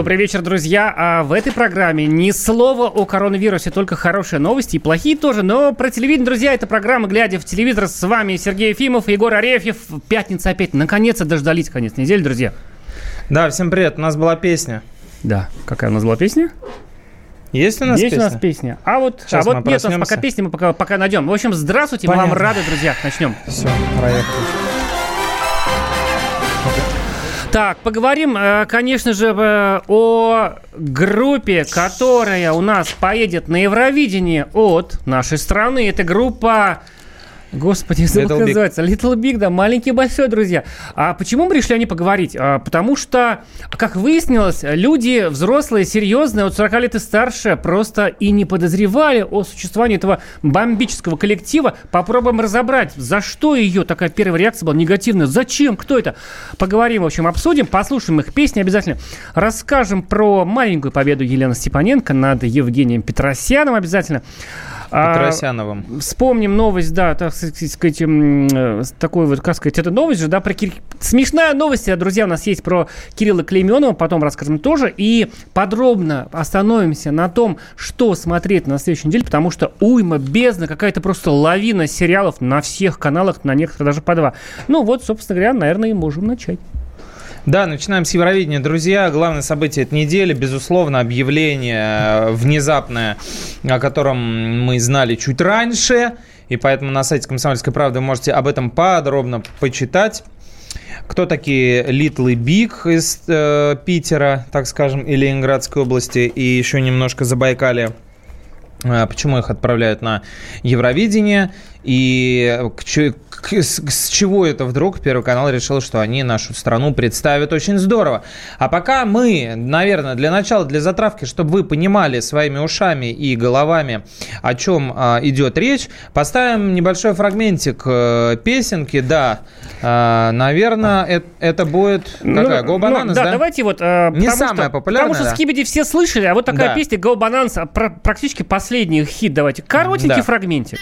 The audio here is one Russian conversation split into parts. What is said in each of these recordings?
Добрый вечер, друзья. А в этой программе ни слова о коронавирусе, только хорошие новости и плохие тоже. Но про телевидение, друзья, это программа «Глядя в телевизор». С вами Сергей Ефимов и Егор Арефьев. Пятница опять. Наконец-то дождались конец недели, друзья. Да, всем привет. У нас была песня. Да. Какая у нас была песня? Есть у нас Есть песня? у нас песня. А вот, Сейчас а вот нет, у нас пока песни мы пока, пока найдем. В общем, здравствуйте, мы вам Понятно. рады, друзья. Начнем. Все, проехали. Так, поговорим, э, конечно же, э, о группе, которая у нас поедет на Евровидение от нашей страны. Это группа... Господи, забыл, как называется. Little Big, да, маленький большой, друзья. А почему мы решили о ней поговорить? А, потому что, как выяснилось, люди взрослые, серьезные, от 40 лет и старше, просто и не подозревали о существовании этого бомбического коллектива. Попробуем разобрать, за что ее такая первая реакция была негативная, зачем, кто это. Поговорим, в общем, обсудим, послушаем их песни обязательно. Расскажем про маленькую победу Елены Степаненко над Евгением Петросяном обязательно. А, Петросяновым. Вспомним новость, да, так сказать, э, такой вот, как сказать, это новость же, да, про Кир- смешная новость, э, друзья, у нас есть про Кирилла Клейменова, потом расскажем тоже, и подробно остановимся на том, что смотреть на следующей неделе, потому что уйма, бездна, какая-то просто лавина сериалов на всех каналах, на некоторых даже по два. Ну вот, собственно говоря, наверное, и можем начать. Да, начинаем с Евровидения. Друзья, главное событие этой недели, безусловно, объявление э, внезапное, о котором мы знали чуть раньше. И поэтому на сайте «Комсомольской правды» вы можете об этом подробно почитать. Кто такие Little Big из э, Питера, так скажем, и Ленинградской области, и еще немножко Забайкалья. А, Почему их отправляют на Евровидение и к- с, с чего это вдруг Первый канал решил, что они нашу страну представят очень здорово. А пока мы, наверное, для начала, для затравки, чтобы вы понимали своими ушами и головами, о чем а, идет речь, поставим небольшой фрагментик э, песенки. Да, а, наверное, это, это будет какая? Ну, Go Bananas, ну, да? давайте вот... э, Не самая что- популярная, Потому что да. Скибиди все слышали, а вот такая Да. песня Go Bananas, а, пр- практически последний хит. Давайте коротенький Да. фрагментик.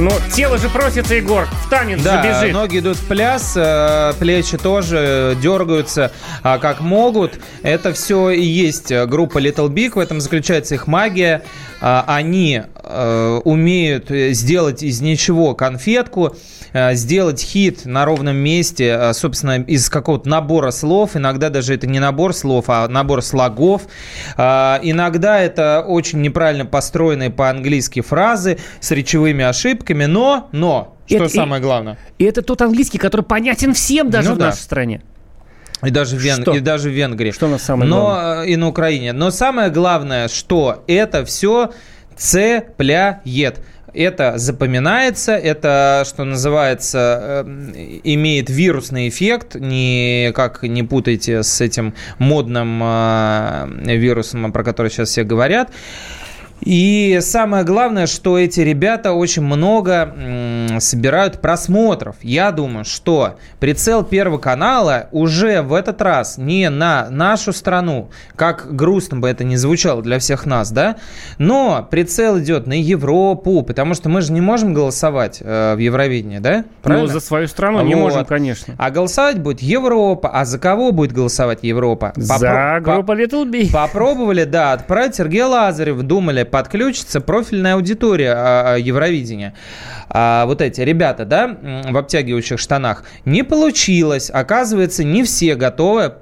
Ну, тело же просится, Егор, в танец Да, забежит. ноги идут в пляс, э, плечи тоже дергаются а, как могут. Это все и есть э, группа Little Big, в этом заключается их магия. А, Они э, умеют сделать из ничего конфетку, сделать хит на ровном месте, э, собственно, из какого-то набора слов. Иногда даже это не набор слов, а набор слогов. А, Иногда это очень неправильно построенные по-английски фразы с речевыми ошибками, но, но, что Это самое главное, И это тот английский, который понятен всем даже Ну в да. нашей стране. И даже, в Вен- Что? и даже в Венгрии. Что у нас самое Но главное? э, и на Украине. Но самое главное, что это все цепляет. Это запоминается, это, что называется, э, имеет вирусный эффект. Никак не путайте с этим модным э, вирусом, про который сейчас все говорят. И самое главное, что эти ребята очень много м, собирают просмотров. Я думаю, что прицел Первого канала уже в этот раз не на нашу страну, как грустно бы это ни звучало для всех нас, да, но прицел идет на Европу, потому что мы же не можем голосовать э, в Евровидении, да? Правильно? Ну, за свою страну не Вот. можем, конечно. А голосовать будет Европа. А за кого будет голосовать Европа? За Попро- по- группу Little Big. Попробовали, да, отправить Сергея Лазарева. Думали, подключится профильная аудитория а, а, Евровидения. А, вот эти ребята, да, в обтягивающих штанах. Не получилось. Оказывается, не все готовы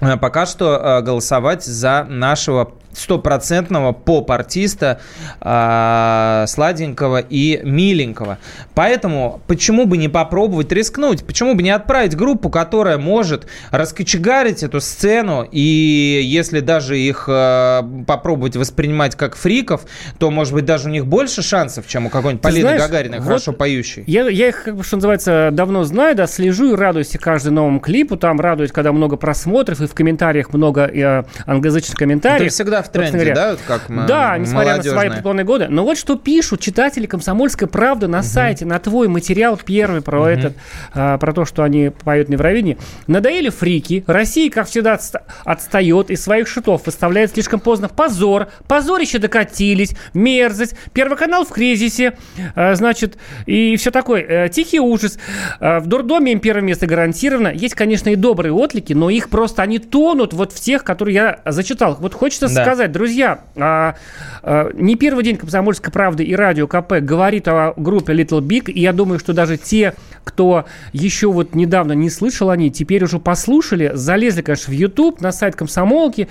э, пока что э, голосовать за нашего стопроцентного поп-артиста э, сладенького и миленького. Поэтому почему бы не попробовать рискнуть? Почему бы не отправить группу, которая может раскочегарить эту сцену и если даже их э, попробовать воспринимать как фриков, то, может быть, даже у них больше шансов, чем у какой-нибудь Полины знаешь, Гагариной, вот хорошо поющей. Я, я их, как бы, что называется, давно знаю, да, слежу и радуюсь каждому новому клипу, там радуюсь, когда много просмотров, и в комментариях много э, англоязычных комментариев. всегда всегда в тренде, да? Вот как мы, да, несмотря на свои преклонные годы. Но вот что пишут читатели «Комсомольской правды» на угу. сайте, на твой материал первый про угу. этот, а, про то, что они поют на Евровидении. Надоели фрики. Россия, как всегда, отста- отстает из своих шитов, выставляет слишком поздно. Позор. Позорище докатились. Мерзость. Первый канал в кризисе. А, значит, и все такое. А, тихий ужас. А, в дурдоме им первое место гарантировано. Есть, конечно, и добрые отлики, но их просто, они тонут вот в тех, которые я зачитал. Вот хочется да. Сказать, друзья, а, а, не первый день «Комсомольской правды» и радио КП говорит о группе Little Big, и я думаю, что даже те, кто еще вот недавно не слышал о ней, теперь уже послушали, залезли, конечно, в YouTube, на сайт комсомолки,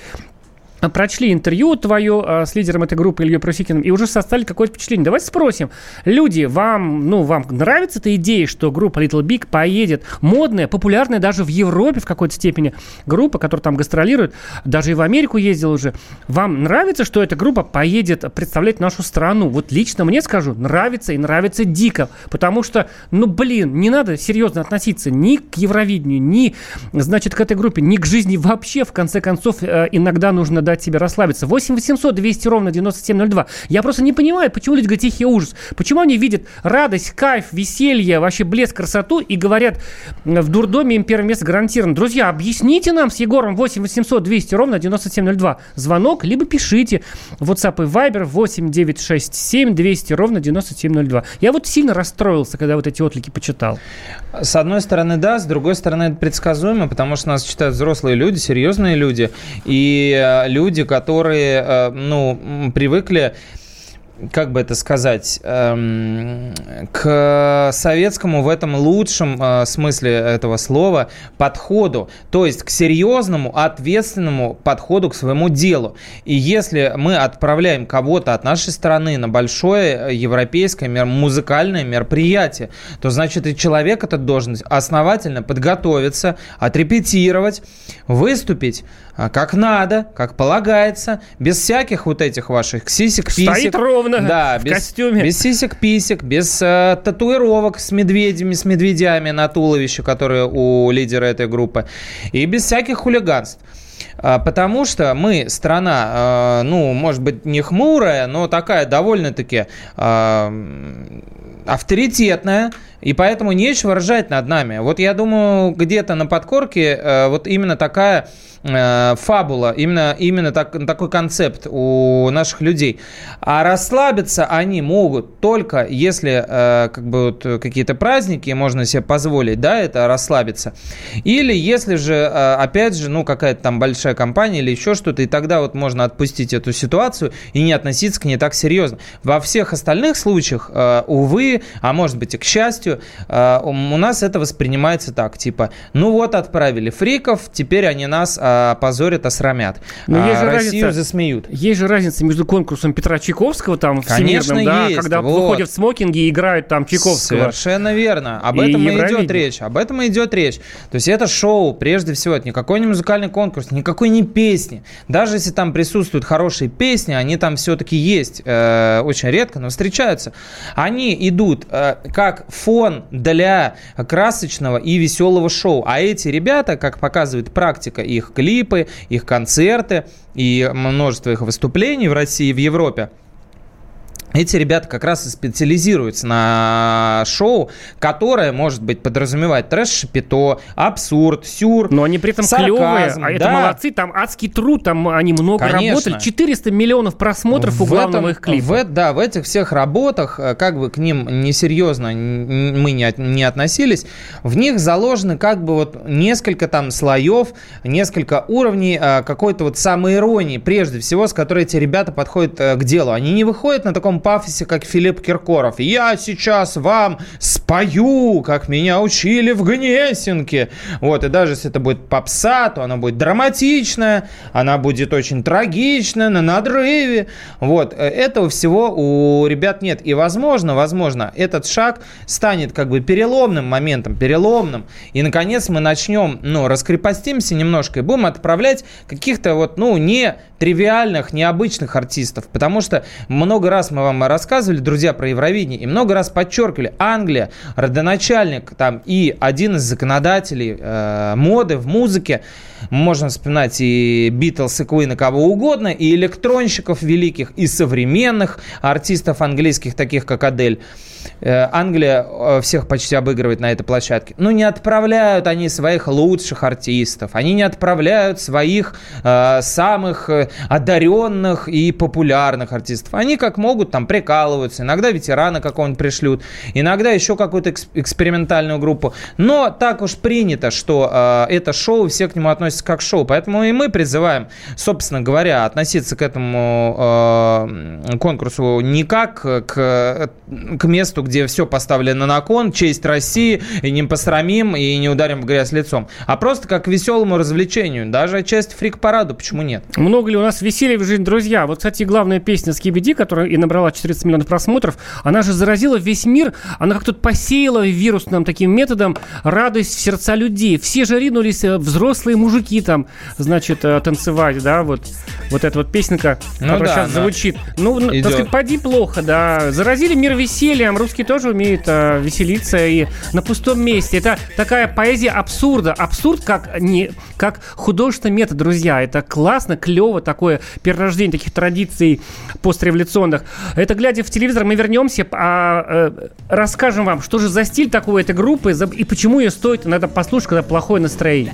прочли интервью твое э, с лидером этой группы Ильей Просикиным и уже составили какое-то впечатление. Давайте спросим. Люди, вам, ну, вам нравится эта идея, что группа Little Big поедет? Модная, популярная даже в Европе в какой-то степени группа, которая там гастролирует, даже и в Америку ездила уже. Вам нравится, что эта группа поедет представлять нашу страну? Вот лично мне скажу, нравится и нравится дико. Потому что, ну, блин, не надо серьезно относиться ни к Евровидению, ни, значит, к этой группе, ни к жизни вообще. В конце концов, э, иногда нужно дать себе расслабиться. 8 800 200 ровно 9702. Я просто не понимаю, почему люди говорят тихий ужас. Почему они видят радость, кайф, веселье, вообще блеск, красоту и говорят, в дурдоме им первое место гарантировано. Друзья, объясните нам с Егором 8 800 200 ровно 9702. Звонок, либо пишите. WhatsApp и Viber 8 967 200 ровно 9702. Я вот сильно расстроился, когда вот эти отлики почитал. С одной стороны, да, с другой стороны, это предсказуемо, потому что нас читают взрослые люди, серьезные люди. И э, люди, которые, э, ну, привыкли как бы это сказать, эм, к советскому в этом лучшем э, смысле этого слова подходу, то есть к серьезному, ответственному подходу к своему делу. И если мы отправляем кого-то от нашей страны на большое европейское музыкальное мероприятие, то значит и человек этот должен основательно подготовиться, отрепетировать, выступить э, как надо, как полагается, без всяких вот этих ваших сисек, писек. Стоит ровно ровно да, в без, костюме. Без сисек-писек, без э, татуировок с медведями, с медведями на туловище, которые у лидера этой группы. И без всяких хулиганств. А, потому что мы страна, э, ну, может быть, не хмурая, но такая довольно-таки э, авторитетная, и поэтому нечего ржать над нами. Вот я думаю, где-то на подкорке э, вот именно такая фабула, именно, именно так, такой концепт у наших людей. А расслабиться они могут только если э, как бы вот какие-то праздники можно себе позволить, да, это расслабиться. Или если же, э, опять же, ну, какая-то там большая компания или еще что-то, и тогда вот можно отпустить эту ситуацию и не относиться к ней так серьезно. Во всех остальных случаях, э, увы, а может быть и к счастью, э, у нас это воспринимается так, типа, ну вот отправили фриков, теперь они нас э, позорят, осрамят. Но а есть же Россию разница, засмеют. Есть же разница между конкурсом Петра Чайковского там Конечно, всемирным, да, есть. когда вот. выходят в смокинге и играют там Чайковского. Совершенно верно. Об и этом и идет речь. Об этом и идет речь. То есть это шоу, прежде всего, это никакой не музыкальный конкурс, никакой не песни. Даже если там присутствуют хорошие песни, они там все-таки есть, э, очень редко, но встречаются. Они идут э, как фон для красочного и веселого шоу. А эти ребята, как показывает практика, их клипы, их концерты и множество их выступлений в России и в Европе – эти ребята как раз и специализируются на шоу, которое, может быть, подразумевает трэш-шапито, абсурд, сюр, Но они при этом сарказм, клевые, а это да. молодцы, там адский труд, там они много Конечно. работали. 400 миллионов просмотров в у главного этом, их клипа. В, да, в этих всех работах, э, как бы к ним несерьезно мы не, не относились, в них заложены как бы вот несколько там слоев, несколько уровней э, какой-то вот самоиронии, прежде всего, с которой эти ребята подходят э, к делу. Они не выходят на таком пафосе, как Филипп Киркоров. Я сейчас вам спою, как меня учили в Гнесинке. Вот, и даже если это будет попса, то она будет драматичная, она будет очень трагичная, на надрыве. Вот, э, этого всего у ребят нет. И, возможно, возможно, этот шаг станет как бы переломным моментом, переломным. И, наконец, мы начнем, ну, раскрепостимся немножко и будем отправлять каких-то вот, ну, не тривиальных, необычных артистов. Потому что много раз мы вам рассказывали, друзья, про Евровидение, и много раз подчеркивали, Англия, родоначальник там и один из законодателей э, моды в музыке, можно вспоминать и Битлз, и Queen, и кого угодно, и электронщиков великих, и современных артистов английских, таких как Адель. Э, Англия э, всех почти обыгрывает на этой площадке. Но не отправляют они своих лучших артистов, они не отправляют своих э, самых одаренных и популярных артистов. Они как могут там прикалываются, иногда ветерана какого-нибудь пришлют, иногда еще какую-то эксп- экспериментальную группу. Но так уж принято, что это шоу, все к нему относятся как шоу. Поэтому и мы призываем, собственно говоря, относиться к этому э, конкурсу не как к, к месту где все поставлено на кон, честь России, и не посрамим, и не ударим в грязь лицом. А просто как к веселому развлечению. Даже часть фрик-параду, почему нет? Много ли у нас веселья в жизни, друзья? Вот, кстати, главная песня Скибиди, которая и набрала 400 миллионов просмотров, она же заразила весь мир, она как тут посеяла вирусным таким методом радость в сердца людей. Все же ринулись, э, взрослые мужики там, значит, э, танцевать, да, вот, вот эта вот песенка, ну которая да, сейчас звучит. Ну, идет. так сказать, поди плохо, да. Заразили мир весельем, русские тоже умеют э, веселиться и на пустом месте. Это такая поэзия абсурда. Абсурд как, не, как художественный метод, друзья. Это классно, клево, такое перерождение таких традиций постреволюционных. Это глядя в телевизор, мы вернемся, а, э, расскажем вам, что же за стиль такой этой группы и почему ее стоит это послушать, когда плохое настроение.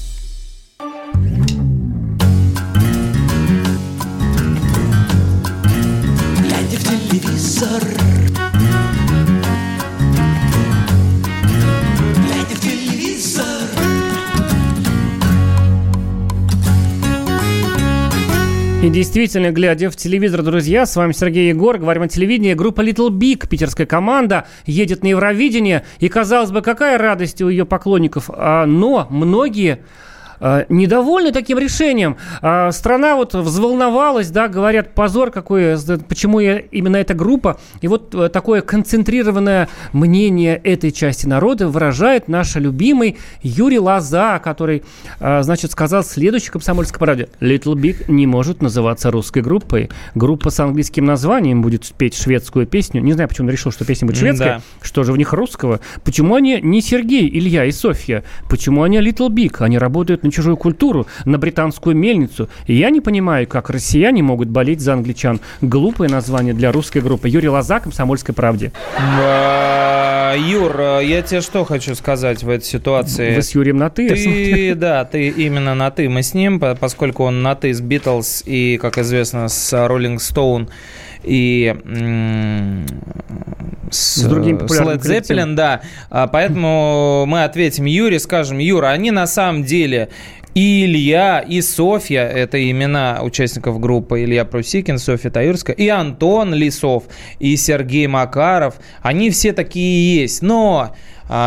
И действительно, глядя в телевизор, друзья, с вами Сергей Егор, говорим о телевидении. Группа Little Big, питерская команда, едет на Евровидение. И, казалось бы, какая радость у ее поклонников. А, но многие недовольны таким решением. А, страна вот взволновалась, да, говорят, позор какой, почему именно эта группа. И вот э, такое концентрированное мнение этой части народа выражает наш любимый Юрий Лоза, который, э, значит, сказал следующее комсомольской правде. Little Big не может называться русской группой. Группа с английским названием будет петь шведскую песню. Не знаю, почему он решил, что песня будет шведская. Да. Что же в них русского? Почему они не Сергей, Илья и Софья? Почему они Little Big? Они работают на чужую культуру, на британскую мельницу. И я не понимаю, как россияне могут болеть за англичан. Глупое название для русской группы. Юрий Лоза, «Комсомольской правде». Юр, я тебе что хочу сказать в этой ситуации? Вы с Юрием на «ты»? Ты, да, ты именно на «ты». Мы с ним, поскольку он на «ты» с «Битлз» и, как известно, с «Роллинг Стоун» и с, с другим популярным Led Zeppelin, да. А, поэтому мы ответим Юре, скажем, Юра, они на самом деле и Илья, и Софья, это имена участников группы Илья Прусикин, Софья Таюрская, и Антон Лисов, и Сергей Макаров, они все такие есть. Но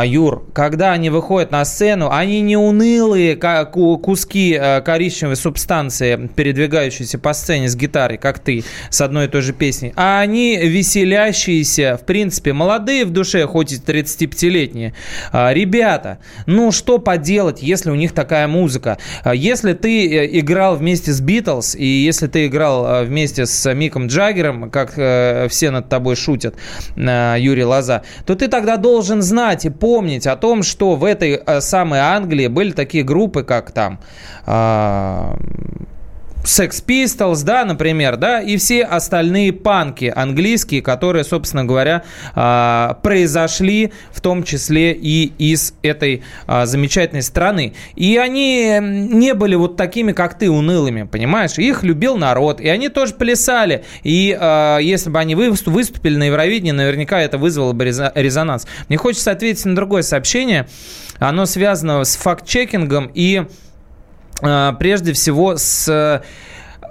Юр, когда они выходят на сцену, они не унылые как куски э, коричневой субстанции, передвигающиеся по сцене с гитарой, как ты, с одной и той же песней, а они веселящиеся, в принципе, молодые в душе, хоть и 35-летние. А, ребята, ну что поделать, если у них такая музыка? А, если ты э, играл вместе с Битлз, и если ты играл э, вместе с Миком Джаггером, как все над тобой шутят, Юрий Лоза, то ты тогда должен знать и помнить о том, что в этой э, самой Англии были такие группы, как там... А, Sex Pistols, да, например, да, и все остальные панки английские, которые, собственно говоря, а, произошли в том числе и из этой а, замечательной страны. И они не были вот такими, как ты, унылыми, понимаешь? Их любил народ, и они тоже плясали. И а, если бы они выступили на Евровидении, наверняка это вызвало бы резонанс. Мне хочется ответить на другое сообщение. Оно связано с факт-чекингом и прежде всего с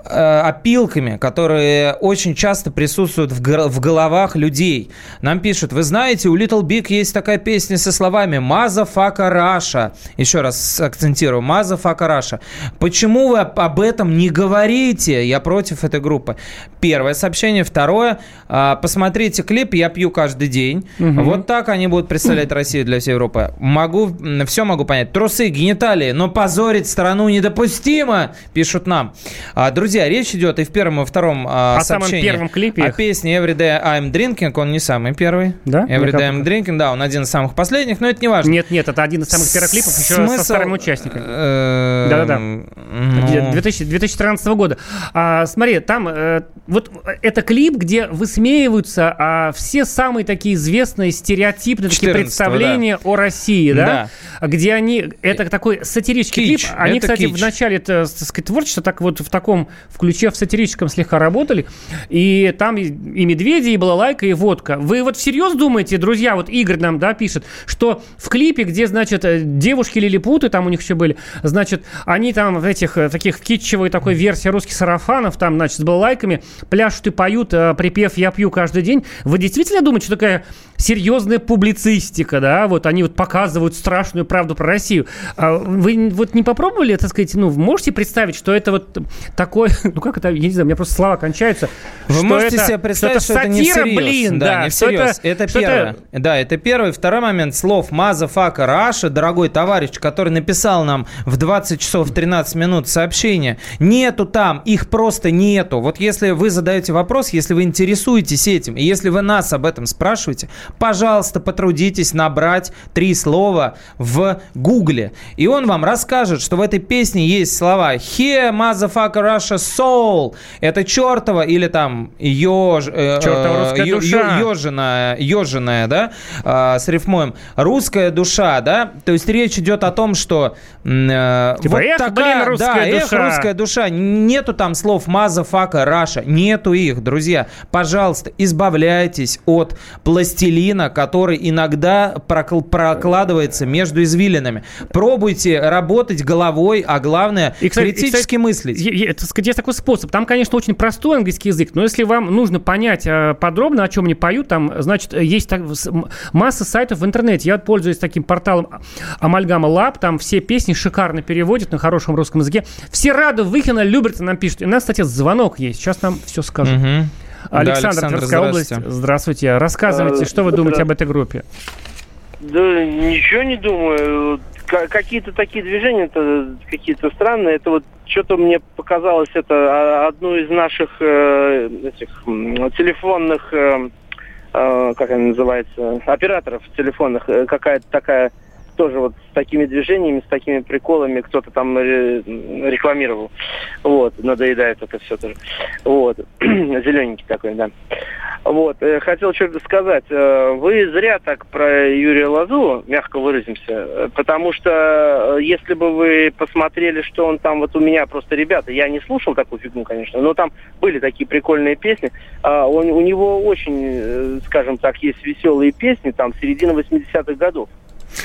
Э, опилками, которые очень часто присутствуют в, в головах людей. Нам пишут, вы знаете, у Little Big есть такая песня со словами «Motherfucka Russia». Еще раз акцентирую, «Motherfucka Russia». Почему вы об этом не говорите? Я против этой группы. Первое сообщение. Второе, а, посмотрите клип «Я пью каждый день». Угу. Вот так они будут представлять Россию для всей Европы. Могу, все могу понять. Трусы, гениталии, но позорить страну недопустимо, пишут нам. А, друзья, Друзья, речь идет и в первом, и во втором а, о сообщении. самом первом клипе. О песне Everyday I'm Drinking. Он не самый первый. Да? Everyday I'm Drinking, да, он один из самых последних, но это не важно. Нет, нет, это один из самых первых клипов еще Смысл... со старыми участниками. Эм, Да-да-да. 2013 года. А, смотри, там э, вот это клип, где высмеиваются а, все самые такие известные стереотипные такие представления о России, да? Где они, это такой сатирический клип. Они, кстати, в начале, так сказать, творчества так вот в таком в в сатирическом слегка работали. И там и, и медведи, и балалайка, и водка. Вы вот всерьез думаете, друзья, вот Игорь нам, да, пишет, что в клипе, где, значит, э, девушки лилипуты, там у них еще были, значит, они там в этих э, таких китчевой такой версии русских сарафанов, там, значит, с балалайками пляшут и поют э, припев «Я пью каждый день». Вы действительно думаете, что такая серьезная публицистика, да, вот они вот показывают страшную правду про Россию. А вы вот не попробовали, так сказать, ну, можете представить, что это вот такое, ну как это, я не знаю, у меня просто слова кончаются. Вы можете это, себе представить, что, это, что это не всерьез. блин, да, да не всерьез. Это, это первое. Это... Да, это первый. Второй момент слов Маза Фака Раша, дорогой товарищ, который написал нам в 20 часов 13 минут сообщение. Нету там, их просто нету. Вот если вы задаете вопрос, если вы интересуетесь этим, и если вы нас об этом спрашиваете, пожалуйста, потрудитесь набрать три слова в Гугле. И он вам расскажет, что в этой песне есть слова «Here, motherfucker, Russia, soul». Это чертова или там еж, э, Чертова э, душа. ежиная, ежиная, да, э, с рифмоем. Русская душа, да. То есть речь идет о том, что э, типа, вот эх, такая, блин, русская да, душа. эх, русская душа. Нету там слов motherfucker, Russia. Нету их, друзья. Пожалуйста, избавляйтесь от пластилина пластина, который иногда прокладывается между извилинами. Пробуйте работать головой, а главное, и, кстати, критически и, кстати, мыслить. Есть такой способ. Там, конечно, очень простой английский язык, но если вам нужно понять э, подробно, о чем они поют, там, значит, есть так, масса сайтов в интернете. Я пользуюсь таким порталом Амальгама Лаб, там все песни шикарно переводят на хорошем русском языке. Все рады Выхина любят, нам пишут. И у нас, кстати, звонок есть. Сейчас нам все скажут. Угу. Александр, да, Александр Тверская область. Здравствуйте. Рассказывайте, что вы думаете об этой группе? Да ничего не думаю. Какие-то такие движения, это какие-то странные. Это вот что-то мне показалось, это одну из наших э, этих телефонных, э, как она называется, операторов телефонных, какая-то такая тоже вот с такими движениями, с такими приколами кто-то там рекламировал. Вот, надоедает это все тоже. Вот, зелененький такой, да. Вот, э, хотел что-то сказать. Э, вы зря так про Юрия Лазу, мягко выразимся, потому что э, если бы вы посмотрели, что он там, вот у меня просто ребята, я не слушал такую фигню, конечно, но там были такие прикольные песни. А он, у него очень, скажем так, есть веселые песни, там, середина 80-х годов.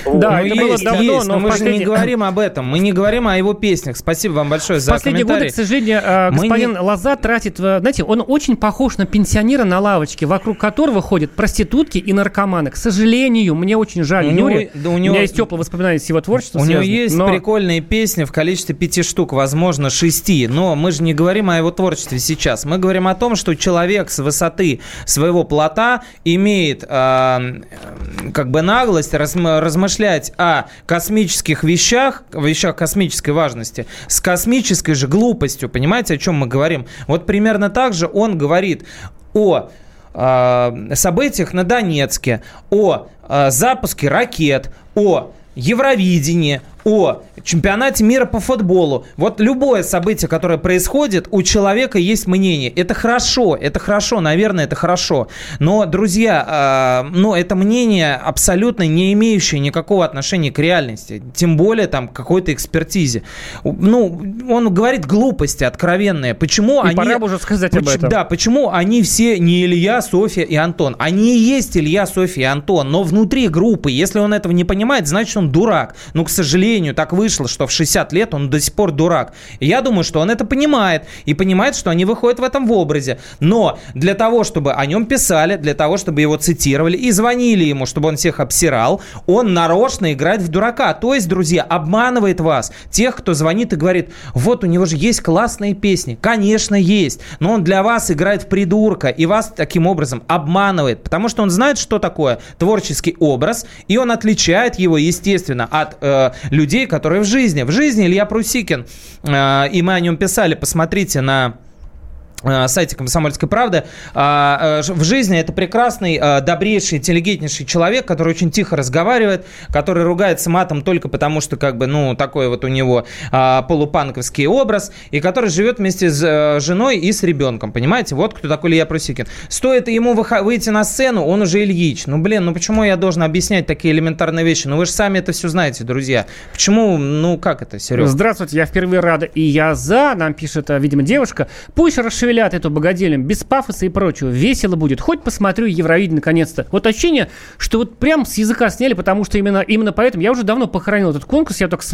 Да, ну, это есть, было давно, есть, но, но мы последний... же не говорим об этом. Мы не говорим о его песнях. Спасибо вам большое за Последние комментарий. годы, к сожалению, э, господин не... Лоза тратит... Э, знаете, он очень похож на пенсионера на лавочке, вокруг которого ходят проститутки и наркоманы. К сожалению, мне очень жаль у Юрия. Да у, него... у меня есть теплые воспоминания с его творчеством. У связаны, него есть но... прикольные песни в количестве пяти штук, возможно, шести. Но мы же не говорим о его творчестве сейчас. Мы говорим о том, что человек с высоты своего плота имеет э, как бы наглость размышлять о космических вещах, вещах космической важности, с космической же глупостью. Понимаете, о чем мы говорим? Вот примерно так же он говорит о э, событиях на Донецке, о э, запуске ракет, о Евровидении, о чемпионате мира по футболу. Вот любое событие, которое происходит, у человека есть мнение. Это хорошо, это хорошо, наверное, это хорошо. Но, друзья, э, ну, это мнение абсолютно не имеющее никакого отношения к реальности. Тем более там к какой-то экспертизе. Ну, он говорит глупости откровенные. Почему И они... пора бы уже сказать об Поч- этом. Да, почему они все не Илья, Софья и Антон? Они и есть Илья, Софья и Антон, но внутри группы. Если он этого не понимает, значит он дурак. Ну, к сожалению, так вышло, что в 60 лет он до сих пор дурак. Я думаю, что он это понимает. И понимает, что они выходят в этом в образе. Но для того, чтобы о нем писали, для того, чтобы его цитировали и звонили ему, чтобы он всех обсирал, он нарочно играет в дурака. То есть, друзья, обманывает вас. Тех, кто звонит и говорит, вот у него же есть классные песни. Конечно, есть. Но он для вас играет в придурка и вас таким образом обманывает. Потому что он знает, что такое творческий образ, и он отличает его, естественно, от э, людей, которые в жизни. В жизни Илья Прусикин, э, и мы о нем писали, посмотрите на сайте «Комсомольской правды». А, э, В жизни это прекрасный, э, добрейший, интеллигентнейший человек, который очень тихо разговаривает, который ругается матом только потому, что как бы, ну, такой вот у него а, полупанковский образ, и который живет вместе с э, женой и с ребенком, понимаете? Вот кто такой Илья Прусикин. Стоит ему выйти на сцену, он уже Ильич. Ну, блин, ну почему я должен объяснять такие элементарные вещи? Ну, вы же сами это все знаете, друзья. Почему, ну, как это, Серега? Здравствуйте, я впервые рада, и я за, нам пишет, видимо, девушка. Пусть расшевелят эту богоделем, без пафоса и прочего. Весело будет. Хоть посмотрю Евровидение наконец-то. Вот ощущение, что вот прям с языка сняли, потому что именно, именно поэтому я уже давно похоронил этот конкурс. Я только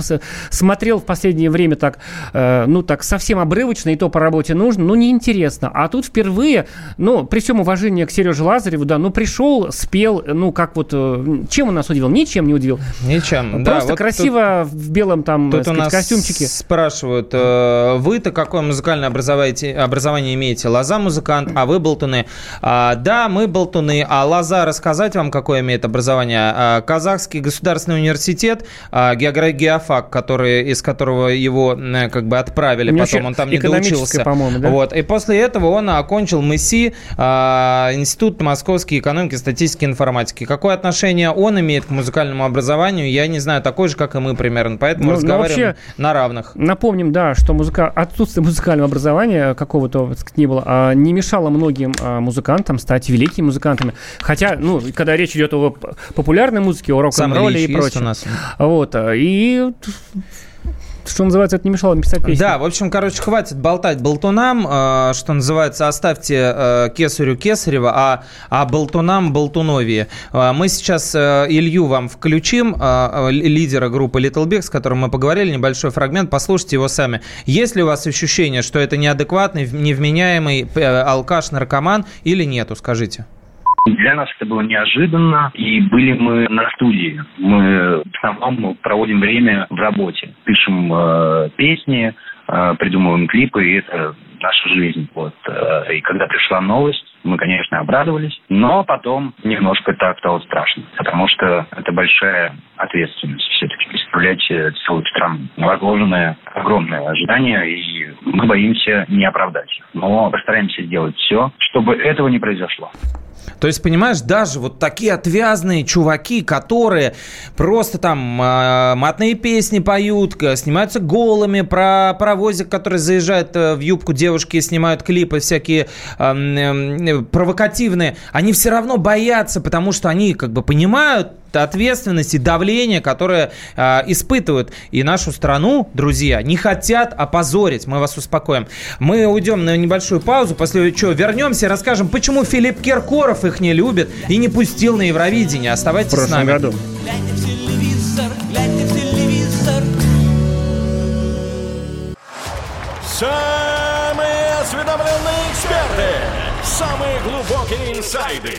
смотрел в последнее время так, э, ну так совсем обрывочно, и то по работе нужно, ну неинтересно. А тут впервые, ну при всем уважении к Сереже Лазареву, да, ну пришел, спел, ну как вот, э, чем он нас удивил? Ничем не удивил. Ничем. Да, Просто вот тут- красиво в белом там, Тут у сказать, нас костюмчике. спрашивают, э, вы-то какое музыкальное образование, образование имеете? Лоза музыкант, а вы болтуны. А, да, мы болтуны, а Лоза рассказать вам, какое имеет образование? А, Казахский государственный университет, а, геогра- геофак, который, из которого его как бы отправили, него потом он там не доучился. по-моему, да? Вот. И после этого он окончил МИСИ, а, Институт Московской экономики, статистики и информатики. Какое отношение он имеет к музыкальному образованию, я не знаю, такое же, как и мы примерно. Поэтому Ну, ну, разговариваем вообще- на равных. Напомним, да, что музыка... отсутствие музыкального образования какого-то так сказать, не было, а, не мешало многим а, музыкантам стать великими музыкантами. Хотя, ну, когда речь идет о популярной музыке, о рок-н-ролле и прочем. у нас? Вот, а, и что называется, это не мешало им писать песни. Да, в общем, короче, хватит болтать болтунам, э, что называется, оставьте э, кесарю кесарева, а, а болтунам болтуновие. Э, мы сейчас э, Илью вам включим, э, лидера группы Little Big, с которым мы поговорили, небольшой фрагмент, послушайте его сами. Есть ли у вас ощущение, что это неадекватный, невменяемый э, алкаш-наркоман или нету, скажите? Для нас это было неожиданно, и были мы на студии. Мы в основном проводим время в работе, пишем э, песни, э, придумываем клипы, и это наша жизнь. Вот. Э, И когда пришла новость, мы, конечно, обрадовались, но потом немножко так стало страшно, потому что это большая ответственность все-таки представлять целую страну. Возложенное огромное ожидание, и мы боимся не оправдать. Но постараемся сделать все, чтобы этого не произошло. То есть, понимаешь, даже вот такие отвязные чуваки, которые просто там э, матные песни поют, снимаются голыми, про паровозик, который заезжает э, в юбку девушки, снимают клипы всякие эм, эм, провокативные, они все равно боятся, потому что они как бы понимают ответственность и давление, которое э, испытывают. И нашу страну, друзья, не хотят опозорить. Мы вас успокоим. Мы уйдем на небольшую паузу, после чего вернемся и расскажем, почему Филипп Киркоров их не любит и не пустил на Евровидение. в Оставайтесь с нами. году. Самые осведомленные эксперты, самые глубокие инсайды,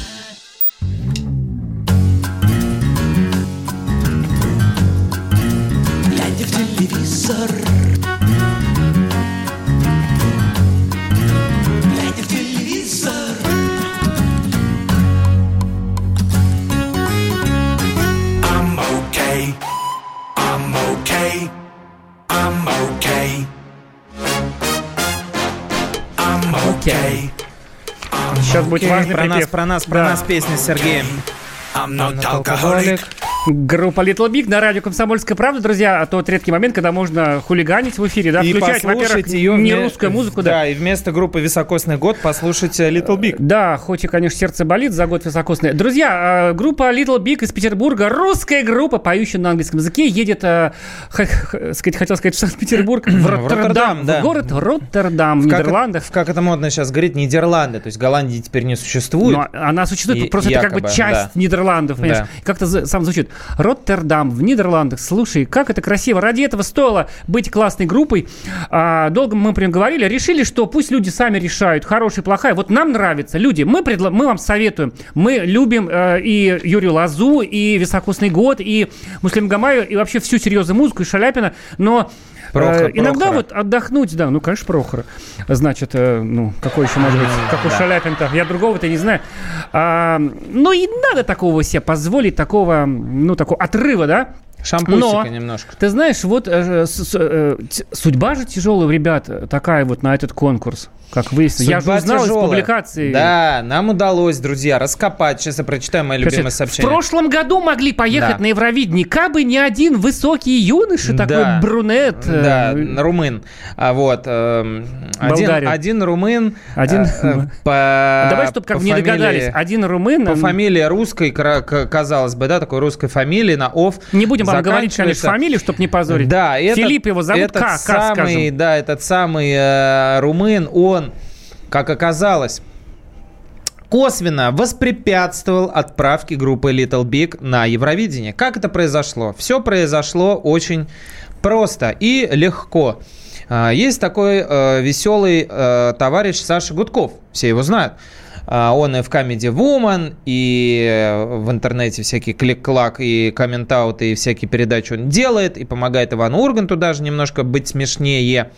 Окей, важный про нас, припев. про нас, про Да. нас песня с Сергеем. I'm not alcoholic. Группа Little Big на радио «Комсомольская правда», друзья. А тот редкий момент, когда можно хулиганить в эфире, да, И включать, во-первых, ее не русскую музыку, да. Да, и вместо группы «Високосный год» послушать э, Little Big. Да, хоть и, конечно, сердце болит за год высокосный. Друзья, э, группа Little Big из Петербурга, русская группа, поющая на английском языке, едет, э, сказать, хотел сказать, в Санкт-Петербург, в Роттердам, да. в город Роттердам, в Нидерландах. Как это модно сейчас говорить, Нидерланды. То есть Голландии теперь не существует. Но она существует, просто это как бы часть. Нидерландов, понимаешь? Как-то сам звучит. Роттердам в Нидерландах. Слушай, как это красиво. Ради этого стоило быть классной группой. А, долго мы прям говорили, решили, что пусть люди сами решают, хорошая, плохая. Вот нам нравится. Люди, мы, предла- мы вам советуем. Мы любим э, и Юрию Лазу, и Високосный год, и Муслим Гамаю, и вообще всю серьезную музыку, и Шаляпина. Но э, Прохор- иногда Прохора. вот отдохнуть, да, ну, конечно, Прохора. Значит, э, ну, какой еще может быть, как у да. Шаляпин-то, я другого-то не знаю. А, ну, и надо такого себе позволить, такого, ну, такого отрыва, да? Шампусика Но- немножко. Ты знаешь, вот э, с- с- э, судьба же тяжелая у ребят э, такая вот на этот конкурс, как выяснилось. Я же Судьба узнал из тяжелая. публикации. Да, нам удалось, друзья, раскопать. Сейчас я прочитаю мои Короче, любимые в сообщения. прошлом году могли поехать Да. на Евровидение, кабы не один высокий юноша, такой Да. брюнет. э, Да, румын. А вот эм, один, один румын. Один- э, э, по, Давай, чтобы как не фамилии- догадались. Один румын. По м, фамилии русской, казалось бы, да, такой русской фамилии на ОФ. Не будем вам говорить, конечно, фамилию, чтобы не позорить. Да, этот, Филипп его зовут, этот К, К, самый, скажем. да, этот самый э, румын, он, как оказалось, косвенно воспрепятствовал отправке группы Little Big на Евровидение. Как это произошло? Все произошло очень просто и легко. А, Есть такой э, веселый э, товарищ Саша Гудков, все его знают. А, Он и в Comedy Woman, и э, в интернете всякие клик-клак, и комментауты, и всякие передачи он делает, и помогает Ивану Урганту даже немножко быть смешнее.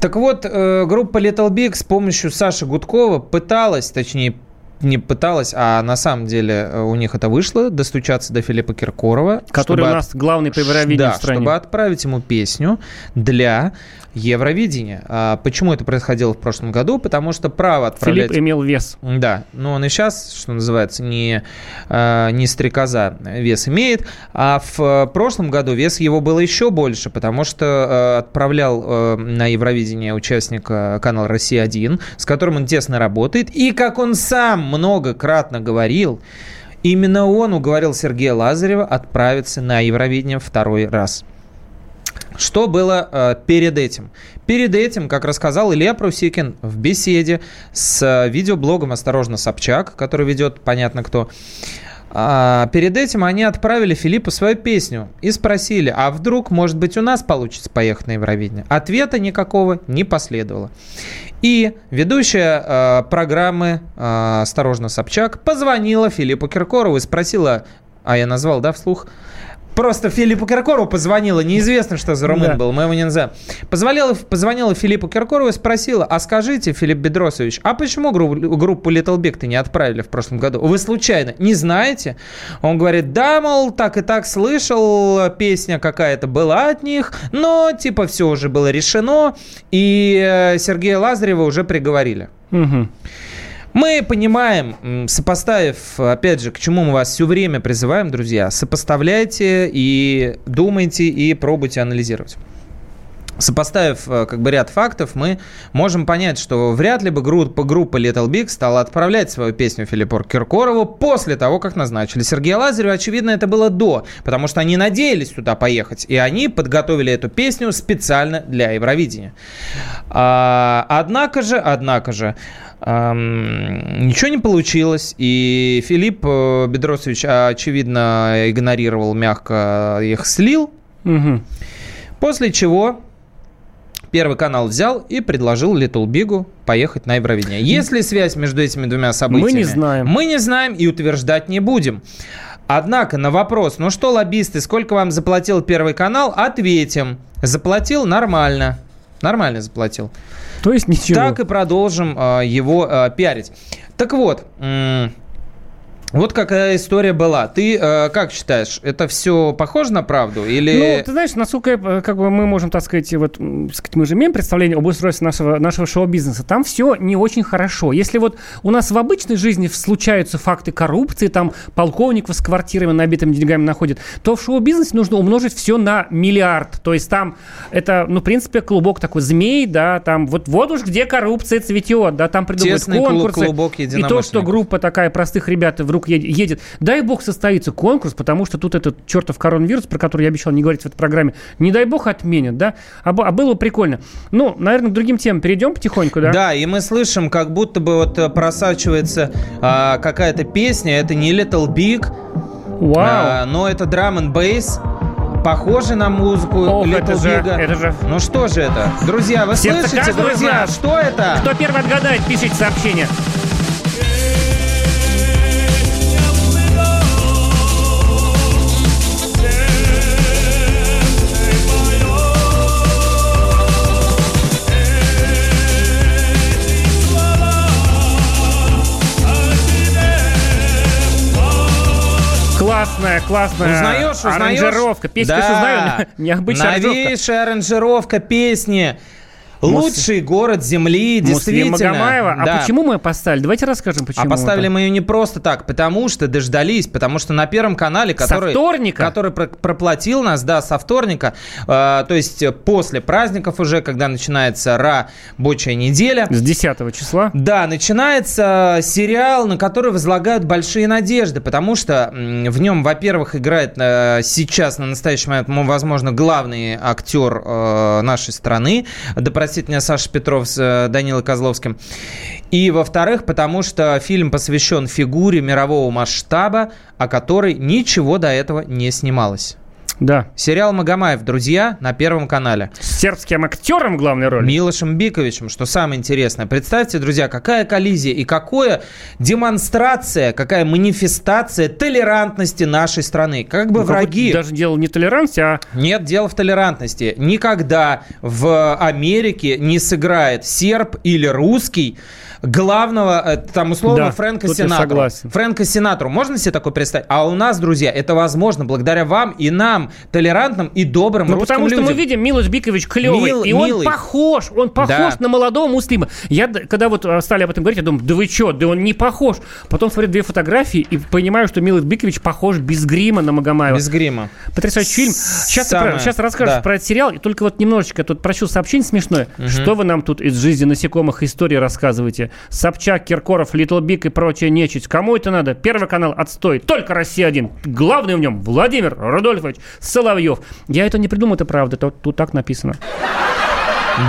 Так вот, э, группа Little Big с помощью Саши Гудкова пыталась, точнее, не пыталась, а на самом деле э, у них это вышло, достучаться до Филиппа Киркорова. Который у от- нас главный по Евровидению да, в стране. чтобы отправить ему песню для Евровидения. А почему это происходило в прошлом году? Потому что право отправлять... Филипп имел вес. Да, но он и сейчас, что называется, не, э, не стрекоза вес имеет. А в э, прошлом году вес его было еще больше, потому что отправлял на Евровидение участника канала «Россия-1», с которым он тесно работает. И, как он сам многократно говорил, именно он уговорил Сергея Лазарева отправиться на Евровидение второй раз. Что было э, перед этим? Перед этим, как рассказал Илья Прусикин в беседе с э, видеоблогом «Осторожно, Собчак», который ведет понятно кто, а, перед этим они отправили Филиппу свою песню и спросили, а вдруг, может быть, у нас получится поехать на Евровидение? Ответа никакого не последовало. И ведущая э, программы э, «Осторожно, Собчак» позвонила Филиппу Киркорову и спросила, а я назвал, да, вслух, Просто Филиппу Киркорову позвонила, неизвестно, что за румын Да. был, мы его не назовем. Позвонила, позвонила Филиппу Киркорову и спросила, а скажите, Филипп Бедросович, а почему группу, группу Little Big-то не отправили в прошлом году? Вы случайно не знаете? Он говорит, да, мол, так и так слышал, песня какая-то была от них, но типа все уже было решено, и э, Сергея Лазарева уже приговорили. Мгм. Мы понимаем, сопоставив, опять же, к чему мы вас все время призываем, друзья, сопоставляйте и думайте, и пробуйте анализировать. Сопоставив э, как бы ряд фактов, мы можем понять, что вряд ли бы группа, группа Little Big стала отправлять свою песню Филиппу Киркорову после того, как назначили Сергея Лазарева. Очевидно, это было до, потому что они надеялись туда поехать, и они подготовили эту песню специально для Евровидения. А, однако же, однако же, ничего не получилось, и Филипп э, Бедросович, очевидно, игнорировал, мягко их слил, Мгм. После чего Первый канал взял и предложил Little Big поехать на Евровидение. Есть ли связь между этими двумя событиями? Мы не знаем. Мы не знаем и утверждать не будем. Однако на вопрос, ну что, лоббисты, сколько вам заплатил Первый канал, ответим. Заплатил нормально. Нормально заплатил. То есть ничего. Так и продолжим э, его э, пиарить. Так вот, вот какая история была. Ты э, как считаешь, это все похоже на правду? Или... Ну, ты знаешь, насколько э, как бы мы можем, так сказать, вот, так сказать, мы же имеем представление об устройстве нашего, нашего шоу-бизнеса. Там все не очень хорошо. Если вот у нас в обычной жизни случаются факты коррупции, там полковников с квартирами, набитыми деньгами находят, то в шоу-бизнесе нужно умножить все на миллиард. То есть там это, ну, в принципе, клубок такой змей, да, там вот, вот уж где коррупция цветет, да, там придумывают Тесный конкурсы. клубок и то, что группа такая простых ребят вдруг ед- едет. Дай бог состоится конкурс, потому что тут этот чертов коронавирус, про который я обещал не говорить в этой программе, не дай бог отменят, да? А, а было прикольно. Ну, наверное, к другим темам перейдем потихоньку, да? Да, и мы слышим, как будто бы вот э, просачивается а, какая-то песня. Это не Little Big, Вау. а, но это Drum and Bass. Похоже на музыку Ох, Little это же- Big. это же- Ну что же это? Друзья, вы Сердце слышите, друзья, что это? Кто первый отгадает, пишите сообщение. Классная, классная Узнаешь, узнаешь? аранжировка. Песню, конечно, узнаю, необычная. Новейшая аранжировка песни. Лучший город Земли, Муслим действительно. Магомаева. А Да. почему мы ее поставили? Давайте расскажем, почему. А поставили мы ее не просто так, потому что дождались, потому что на Первом канале, который, вторника? который про- проплатил нас, да, со вторника, э, то есть э, после праздников уже, когда начинается рабочая неделя, С 10 числа. да, начинается сериал, на который возлагают большие надежды, потому что в нем, во-первых, играет э, сейчас, на настоящий момент, возможно, главный актер э, нашей страны, да простит меня Саша Петров с э, Данилой Козловским. И, во-вторых, потому что фильм посвящен фигуре мирового масштаба, о которой ничего до этого не снималось. Да. Сериал «Магомаев. Друзья» на Первом канале. С сербским актером главной роли. Милошем Биковичем, что самое интересное. Представьте, друзья, какая коллизия и какая демонстрация, какая манифестация толерантности нашей страны. Как бы Ну, враги... Даже дело не толерантности, а Нет дела в толерантности. Никогда в Америке не сыграет серб или русский главного, э, там, условно, Да, Фрэнка Синатру. Фрэнка Синатру. Можно себе такое представить? А у нас, друзья, это возможно благодаря вам и нам, толерантным и добрым Ну, потому что мы людям. видим, Милош Бикович клевый, Мил- и он милый. похож, он похож Да. на молодого Муслима. Я, когда вот э, стали об этом говорить, я думаю, да вы что, да он не похож. Потом смотрю две фотографии и понимаю, что Милош Бикович похож без грима на Магомаева. Без грима. Потрясающий фильм. Сейчас, Самое- про- сейчас расскажешь да. про этот сериал, и только вот немножечко тут прочел сообщение смешное. Что вы нам тут из жизни насекомых истории рассказываете? Собчак, Киркоров, Little Big и прочая нечисть. Кому это надо? Первый канал отстой. Только Россия-1. Главный в нем Владимир Рудольфович Соловьев. Я это не придумал, это правда. Тут, тут так написано.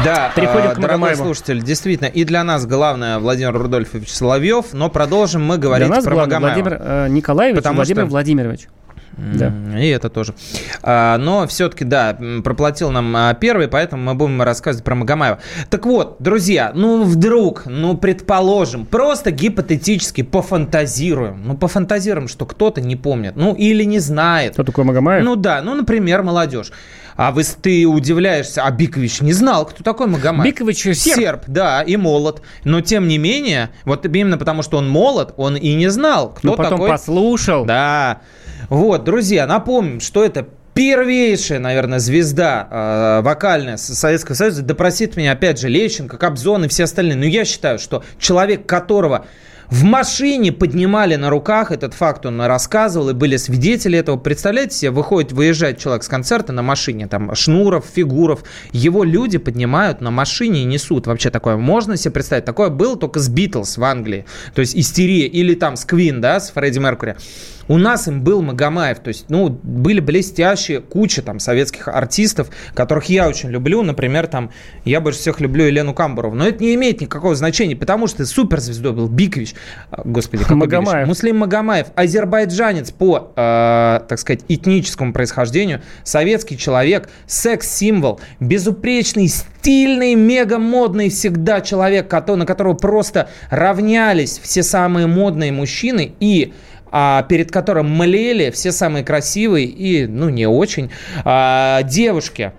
Да, Переходим э, к дорогой слушатель, действительно, и для нас главное Владимир Рудольфович Соловьев, но продолжим мы говорить Для нас про Магомаева. Владимир э, Николаевич Потому Владимир что- Владимирович. Да. И это тоже. А, но все-таки, да, проплатил нам а, первый, поэтому мы будем рассказывать про Магомаева. Так вот, друзья, ну вдруг, ну предположим, просто гипотетически пофантазируем. Ну пофантазируем, что кто-то не помнит, ну или не знает. Кто такой Магомаев? Ну да, ну, например, молодежь. А вы, ты удивляешься, а Бикович не знал, кто такой Магомаев. Бикович серб. да, и молод. Но тем не менее, вот именно потому, что он молод, он и не знал, кто Но потом такой... послушал. Да. Вот, друзья, напомним, что это первейшая, наверное, звезда э, вокальная Советского Союза. Да простит меня, опять же, Лещенко, Кобзон и все остальные. Но я считаю, что человек, которого в машине поднимали на руках, этот факт он рассказывал, и были свидетели этого. Представляете себе, выходит, выезжает человек с концерта на машине, там, Шнуров, Фигуров, его люди поднимают на машине и несут. Вообще такое можно себе представить? Такое было только с Битлз в Англии. То есть истерия. Или там с Квин, да, с Фредди Меркури. У нас им был Магомаев, то есть, ну, были блестящие куча там советских артистов, которых я очень люблю, например, там, я больше всех люблю Елену Камбурову, но это не имеет никакого значения, потому что суперзвездой был Бикович, а, господи, какой Магомаев. Бикович? Муслим Магомаев, азербайджанец по, э, так сказать, этническому происхождению, советский человек, секс-символ, безупречный, стильный, мега-модный всегда человек, на которого просто равнялись все самые модные мужчины. И а, перед которым млели все самые красивые и, ну, не очень, а, девушки.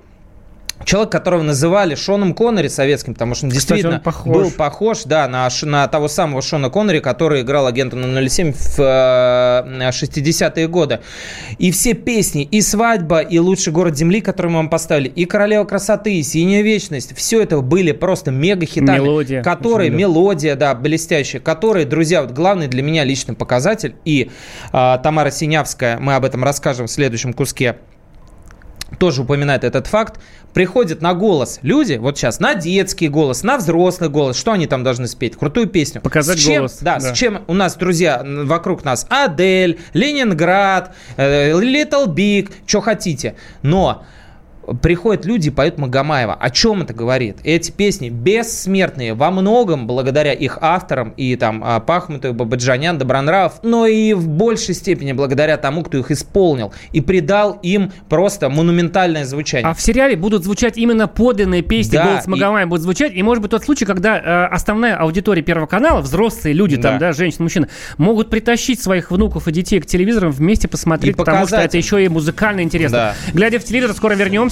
Человек, которого называли Шоном Коннери советским, потому что он Кстати, действительно он похож. был похож, да, на, на того самого Шона Коннери, который играл агента 007 в э, 60-е годы. И все песни, и «Свадьба», и «Лучший город земли», которые мы вам поставили, и «Королева красоты», и «Синяя вечность», все это были просто мега-хитами. Мелодия. Которые, мелодия, да, блестящая, которые, друзья, вот главный для меня личный показатель, и э, Тамара Синявская, мы об этом расскажем в следующем куске, тоже упоминает этот факт, приходят на голос люди, вот сейчас, на детский голос, на взрослый голос, что они там должны спеть? Крутую песню. Показать с чем, голос, Да, да. с чем у нас, друзья, вокруг нас Адель, Ленинград, э, Little Big, что хотите. Но приходят люди и поют Магомаева. О чем это говорит? Эти песни бессмертные во многом благодаря их авторам и там а, Пахмутову, Бабаджанян, Добронравов, но и в большей степени благодаря тому, кто их исполнил и придал им просто монументальное звучание. А в сериале будут звучать именно подлинные песни, Да, голос и- Магомаева будет звучать. И может быть тот случай, когда э, основная аудитория Первого канала, взрослые люди, там, Да. да, женщины, мужчины, могут притащить своих внуков и детей к телевизорам вместе посмотреть, И потому что показать это им. еще и музыкально интересно. Да. Глядя в телевизор, скоро вернемся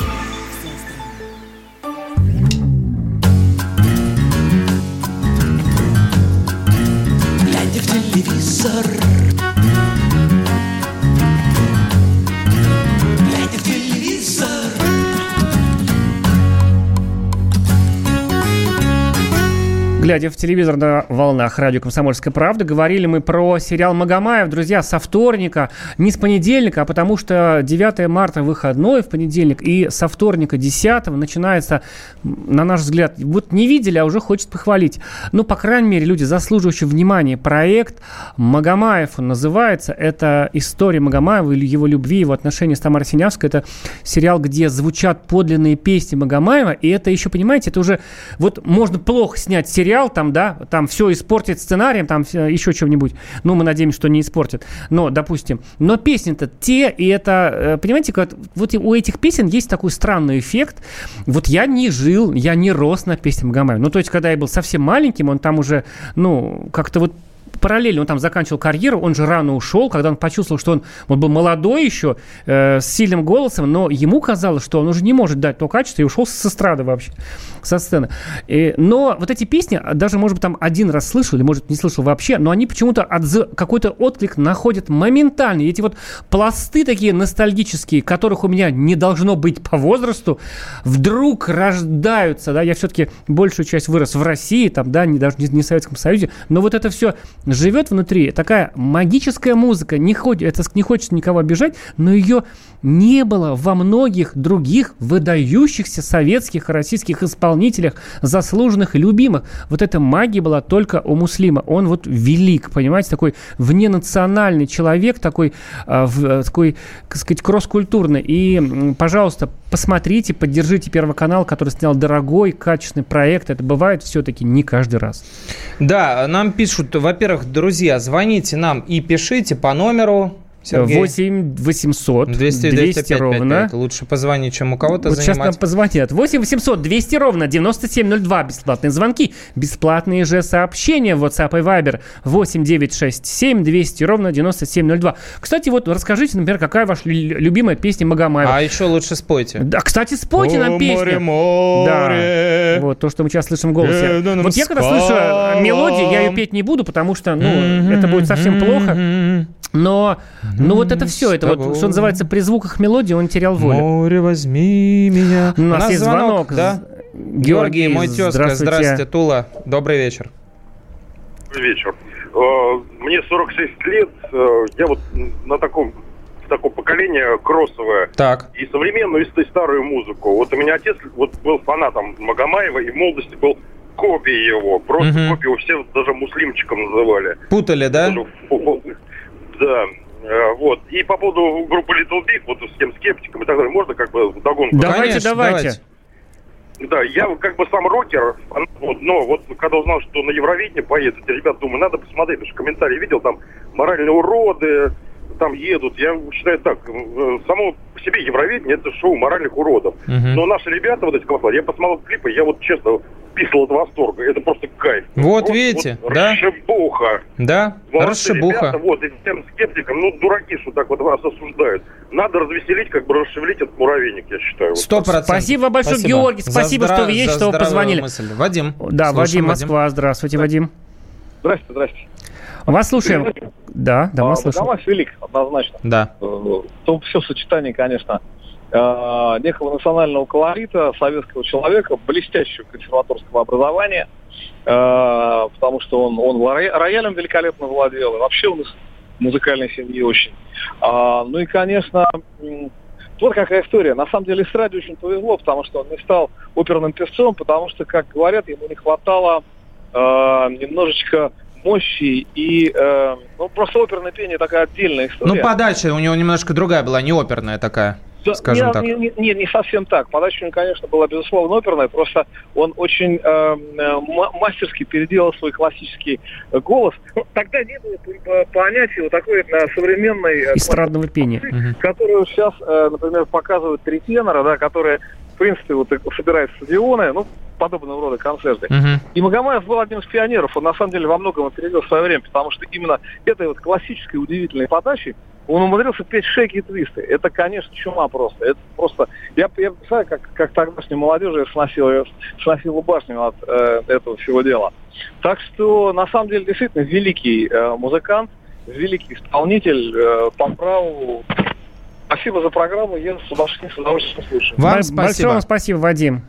Глядя в телевизор на волнах радио «Комсомольская правда», говорили мы про сериал «Магомаев». Друзья, со вторника, не с понедельника, а потому что 9 марта выходной в понедельник, и со вторника 10 начинается, на наш взгляд, вот не видели, а уже хочет похвалить. Ну, по крайней мере, люди, заслуживающие внимания, проект «Магомаев» он называется. Это история Магомаева его любви, его отношения с Тамарой Синявской. Это сериал, где звучат подлинные песни Магомаева, и это еще, понимаете, это уже вот можно плохо снять сериал, там, да, там все испортит сценарием, там еще чем-нибудь. Ну, мы надеемся, что не испортит. Но, допустим, но песни-то те, и это, э, понимаете, как, вот у этих песен есть такой странный эффект. Вот я не жил, я не рос на песне Магомаева. Ну, то есть, когда я был совсем маленьким, он там уже, ну, как-то вот параллельно он там заканчивал карьеру, он же рано ушел, когда он почувствовал, что он, он был молодой еще, э, с сильным голосом, но ему казалось, что он уже не может дать то качество, и ушел с эстрады вообще, со сцены. И- но вот эти песни, даже, может быть, там один раз слышал, или, может, не слышал вообще, но они почему-то отзы- какой-то отклик находят моментально. И эти вот пласты такие ностальгические, которых у меня не должно быть по возрасту, вдруг рождаются, да, я все-таки большую часть вырос в России, там, да, не, даже не, не в Советском Союзе, но вот это все живет внутри, такая магическая музыка, не, ходит, это не хочется никого обижать, но ее не было во многих других выдающихся советских и российских исполнителях, заслуженных и любимых. Вот эта магия была только у Муслима. Он вот велик, понимаете, такой вненациональный человек, такой, а, э, такой так сказать, кросс-культурный. И, пожалуйста, посмотрите, поддержите Первый канал, который снял дорогой, качественный проект. Это бывает все-таки не каждый раз. Да, нам пишут, во-первых, друзья, звоните нам и пишите по номеру. Сергей. 8 800 200, 200 ровно. Лучше позвонить, чем у кого-то Вот сейчас нам позвонят. 8 800 200 ровно 9702. Бесплатные звонки. Бесплатные же сообщения в WhatsApp и Viber. 8 967 200 ровно 9702. Кстати, вот расскажите, например, какая ваша лю- любимая песня Магомаева? А еще лучше спойте. Да, кстати, спойте нам песню. море, море. Да. Вот то, что мы сейчас слышим в голосе. Вот я когда слышу э, мелодию, я ее петь не буду, потому что, ну, это будет совсем плохо. Но, ну вот это все, это вот, что называется, при звуках мелодии он терял волю. Море, возьми меня. У нас есть звонок. да? Георгий, Георгий, мой тезка, здравствуйте. здравствуйте, Тула. Добрый вечер. добрый вечер. Э, Мне 46 лет, э, я вот на таком в таком поколении кроссовое. Так. И современную, и старую музыку. Вот у меня отец вот был фанатом Магомаева, и в молодости был копией его. Просто Мгм. копию все даже муслимчиком называли. Путали, да? Да. Э, Вот. И по поводу группы Little Big, вот с тем скептиком и так далее, можно как бы догонку? Давайте, давайте. Да, я как бы сам рокер, вот, но вот когда узнал, что на Евровидение поедут, эти ребята, думаю, надо посмотреть, потому что комментарии видел, там моральные уроды там едут. Я считаю так, э, само по себе Евровидение это шоу моральных уродов. Мгм. Но наши ребята, вот эти классные, я посмотрел клипы, я вот честно писал от восторга. Это просто кайф. Вот Просто видите, вот да? Расшибуха. Да, Молодцы расшибуха. ребята, вот, и всем скептикам, ну, дураки, что так вот вас осуждают. Надо развеселить, как бы расшевелить этот муравейник, я считаю. Вот. Сто процентов. Спасибо большое, Георгий, За спасибо, здра- что вы есть, что вы позвонили. мысль. Вадим. Да, слушаем, Вадим, Москва. Здравствуйте, Вадим. Здрасте, здрасте. Вас слушаем. Да, да, А, вас слушаем. Магомаев велик, однозначно. Да. Э, То все сочетание, конечно, э, некого национального колорита, советского человека, блестящего консерваторского образования, э, потому что он, он роя- роялем великолепно владел, и вообще он из музыкальной семьи очень. А, ну и, конечно, вот какая история. На самом деле эстраде очень повезло, потому что он не стал оперным певцом, потому что, как говорят, ему не хватало э, немножечко мощи и э, ну просто оперное пение такая отдельная история. Ну, подача у него немножко другая была, не оперная такая, скажем не, так. Не, не- не- не совсем так. Подача у него, конечно, была, безусловно, оперная, просто он очень э, э, ма- мастерски переделал свой классический э, голос. Ну, тогда не было по- по- понятия вот такой э, современной... Эстрадного пения. которую сейчас, э, например, показывают три тенора, да, которые, в принципе, вот собирают стадионы, ну, подобного рода концерты. И Магомаев был одним из пионеров. Он, на самом деле, во многом опередил свое время, потому что именно этой вот классической удивительной подачей он умудрился петь шейки и твисты. Это, конечно, чума просто. Это просто... Я, я представляю, как, как тогдашняя молодежь сносила, сносила башню от э, этого всего дела. Так что, на самом деле, действительно, великий э, музыкант, великий исполнитель э, по праву. Спасибо за программу, я с удовольствием, с удовольствием слушаю. Вам Б- спасибо. Большое вам спасибо, Вадим.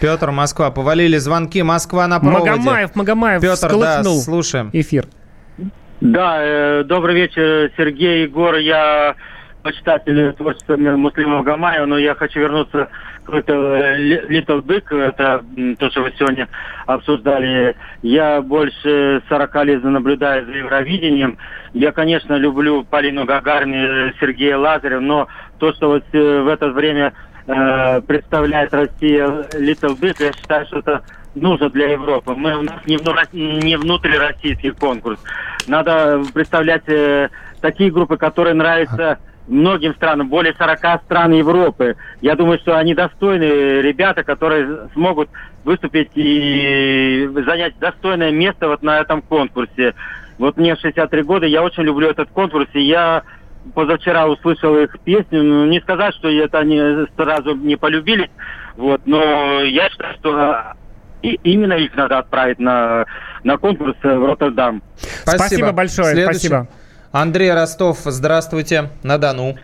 Петр, Москва. Повалили звонки. Москва на проводе. Магомаев, Магомаев Петр, да, слушаем. эфир. Да, э, добрый вечер, Сергей, Егор. Я почитатель творчества Муслима Гамаева, но я хочу вернуться к этому Little Big, это то, что вы сегодня обсуждали. Я больше 40 лет наблюдаю за Евровидением. Я, конечно, люблю Полину Гагарину, Сергея Лазарева, но то, что вот э, в это время э, представляет Россия Little Big, я считаю, что это нужно для Европы. Мы, у нас не, вну- не внутрироссийский конкурс. Надо представлять э, такие группы, которые нравятся многим странам, более 40 стран Европы. Я думаю, что они достойные ребята, которые смогут выступить и занять достойное место вот на этом конкурсе. Вот мне 63 года, я очень люблю этот конкурс, и я позавчера услышал их песню, ну, не сказать, что это они сразу не полюбились, вот, но я считаю, что и именно их надо отправить на, на конкурс в Роттердам. Спасибо большое, Следующий. спасибо. Андрей Ростов, здравствуйте. На Дону.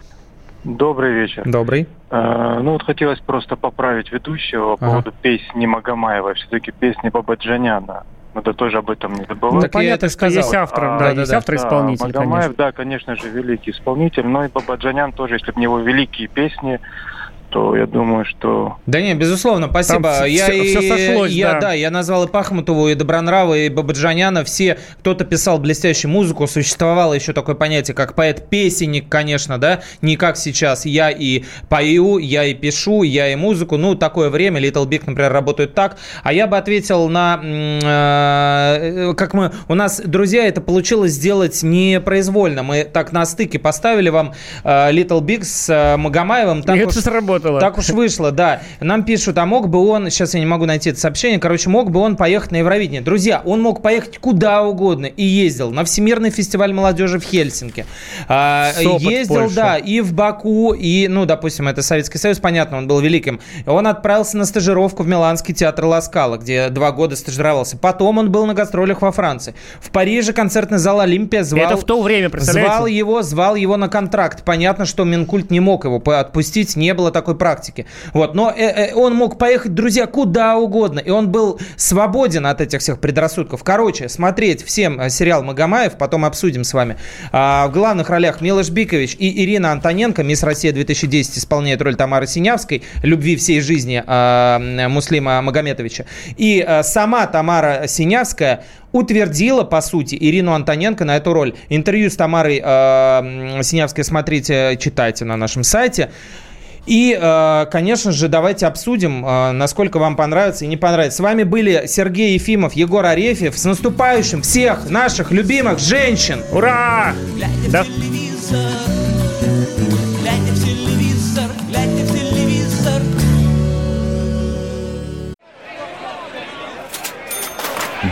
Добрый вечер. Добрый. Э, ну вот хотелось просто поправить ведущего по Ага. поводу песни Магомаева. Все-таки песни Бабаджаняна. Надо тоже об этом не забывать. Ну, понятно, что есть автор, А, да, есть автор-исполнитель, Магомаев, конечно. да, конечно же, великий исполнитель, но и Бабаджанян тоже, если бы у него великие песни, то я думаю, что... Да не, безусловно, спасибо. Там я всё- и, всё сошлось, я, да. Я назвал и Пахмутову, и Добронрава, и Бабаджаняна. Все, кто-то писал блестящую музыку. Существовало еще такое понятие, как поэт-песенник, конечно, да. Не как сейчас. Я и пою, я и пишу, я и музыку. Ну, такое время. Little Big, например, работают так. А я бы ответил на... э, как мы... У нас, друзья, это получилось сделать непроизвольно. Мы так на стыке поставили вам э, Little Big с э, Магомаевым. Так И это уж- сработало. Так уж вышло, да. Нам пишут, а мог бы он, сейчас я не могу найти это сообщение, короче, мог бы он поехать на Евровидение. Друзья, он мог поехать куда угодно и ездил на Всемирный фестиваль молодежи в Хельсинки. А, Сопот, ездил, Польша. да, и в Баку, и, ну, допустим, это Советский Союз, понятно, он был великим. Он отправился на стажировку в Миланский театр Ласкала, где два года стажировался. Потом он был на гастролях во Франции. В Париже концертный зал Олимпия звал... Это в то время, представляете? Звал его, звал его на контракт. Понятно, что Минкульт не мог его отпустить, не было такой такой практики. Вот. Но э, э, он мог поехать, друзья, куда угодно. И он был свободен от этих всех предрассудков. Короче, смотреть всем э, сериал «Магомаев», потом обсудим с вами. А, в главных ролях Милош Бикович и Ирина Антоненко, Мисс Россия 2010, исполняет роль Тамары Синявской, любви всей жизни а, Муслима Магометовича. И сама Тамара Синявская утвердила, по сути, Ирину Антоненко на эту роль. Интервью с Тамарой э, Синявской смотрите, читайте на нашем сайте. И, э, конечно же, давайте обсудим, э, насколько вам понравится и не понравится. С вами были Сергей Ефимов, Егор Арефьев. С наступающим всех наших любимых женщин! Ура! Да. Глядя.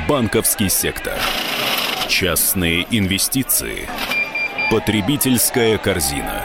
Банковский сектор. Частные инвестиции. Потребительская корзина.